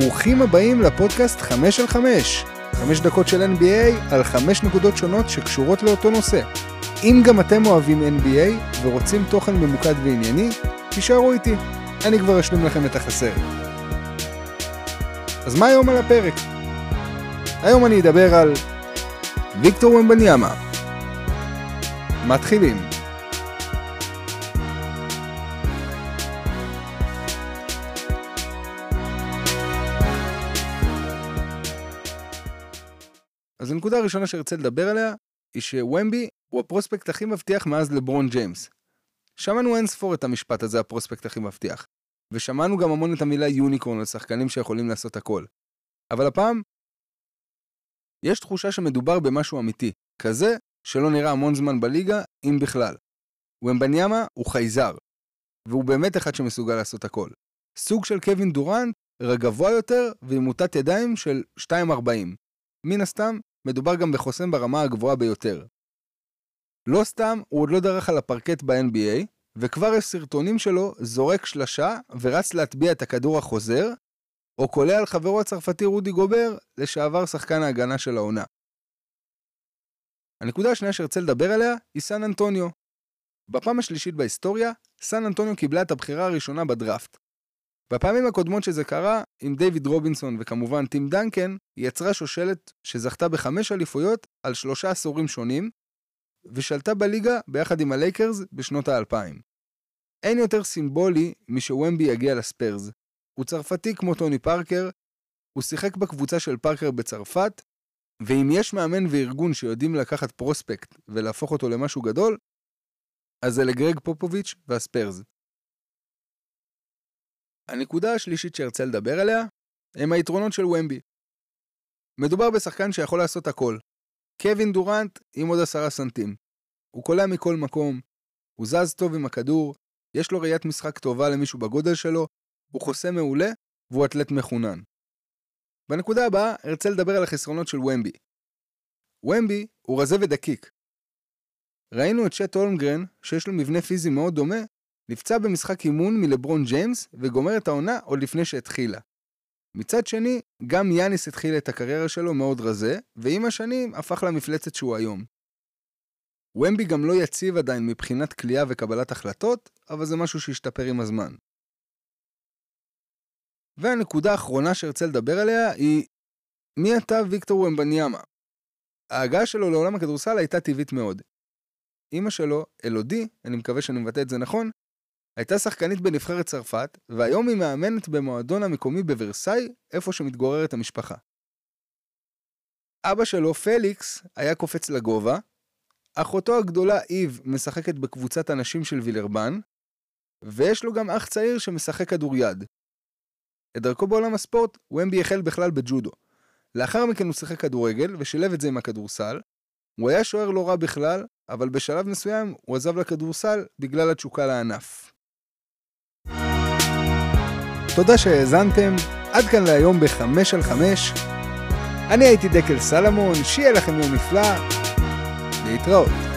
ברוכים הבאים לפודקאסט 5 על 5. 5 דקות של NBA על 5 נקודות שונות שקשורות לאותו נושא. אם גם אתם אוהבים NBA ורוצים תוכן ממוקד וענייני, תישארו איתי, אני כבר אשלים לכם את החסר. אז מה היום על הפרק? היום אני אדבר על ויקטור ומבניאמה. מתחילים. אז הנקודה הראשונה שארצה לדבר עליה, היא שוומבי הוא הפרוספקט הכי מבטיח מאז לברון ג'יימס. שמענו אין ספור את המשפט הזה, הפרוספקט הכי מבטיח. ושמענו גם המון את המילה יוניקורן על שחקנים שיכולים לעשות הכל. אבל הפעם, יש תחושה שמדובר במשהו אמיתי, כזה שלא נראה המון זמן בליגה, אם בכלל. ומבניאמה הוא חייזר, והוא באמת אחד שמסוגל לעשות הכל. סוג של קווין דורנט, רק גבוה יותר ועם מוטת ידיים של 2.40. מן הסתם, מדובר גם בחוסם ברמה הגבוהה ביותר. לא סתם, הוא עוד לא דרך על הפרקט ב-NBA, וכבר יש סרטונים שלו זורק שלשה ורץ להטביע את הכדור החוזר, או קולע על חברו הצרפתי רודי גובר, לשעבר שחקן ההגנה של העונה. הנקודה השנייה שארצה לדבר עליה היא סן אנטוניו. בפעם השלישית בהיסטוריה, סן אנטוניו קיבלה את הבחירה הראשונה בדראפט. בפעמים הקודמות שזה קרה, עם דיוויד רובינסון וכמובן טים דנקן, היא יצרה שושלת שזכתה בחמש אליפויות על שלושה עשורים שונים, ושלטה בליגה ביחד עם הלייקרס בשנות האלפיים. אין יותר סימבולי מזה שוומבי יגיע לספרס. הוא צרפתי כמו טוני פארקר, הוא שיחק בקבוצה של פארקר בצרפת, ואם יש מאמן וארגון שיודעים לקחת prospect ולהפוך אותו למשהו גדול, אז זה לגרג פופוביץ' והספיירס. הנקודה השלישית שארצה לדבר עליה, הם היתרונות של ומבי. מדובר בשחקן שיכול לעשות הכל. קווין דורנט עם עוד עשרה סנטים. הוא קולע מכל מקום, הוא זז טוב עם הכדור, יש לו ראיית משחק טובה למישהו בגודל שלו, הוא חוסם מעולה, והוא אתלט מחונן. בנקודה הבאה ארצה לדבר על החסרונות של ומבי. ומבי הוא רזה ודקיק. ראינו את שט הולמגרן, שיש לו מבנה פיזי מאוד דומה, נפצע במשחק אימון מלברון ג'יימס וגומר את העונה עוד לפני שהתחילה. מצד שני, גם יאניס התחיל את הקריירה שלו מאוד רזה, ועם השנים הפך למפלצת שהוא היום. ומבי גם לא יציב עדיין מבחינת כליאה וקבלת החלטות, אבל זה משהו שהשתפר עם הזמן. והנקודה האחרונה שארצה לדבר עליה היא מי אתה ויקטור ומבניאמה? ההגעה שלו לעולם הכדורסל הייתה טבעית מאוד. אמא שלו, אלודי, אני מקווה שאני מבטא את זה נכון, הייתה שחקנית בנבחרת צרפת, והיום היא מאמנת במועדון המקומי בוורסאי, איפה שמתגוררת המשפחה. אבא שלו, פליקס, היה קופץ לגובה, אחותו הגדולה, איב, משחקת בקבוצת הנשים של וילרבן, ויש לו גם אח צעיר שמשחק כדוריד. את דרכו בעולם הספורט, ומבי החל בכלל בג'ודו. לאחר מכן הוא שיחק כדורגל, ושילב את זה עם הכדורסל. הוא היה שוער לא רע בכלל, אבל בשלב מסוים הוא עזב לכדורסל בגלל התשוקה לענף. תודה שהאזנתם, עד כאן להיום בחמש על חמש. אני הייתי דקל סלמון, שיהיה לכם יום נפלא, להתראות.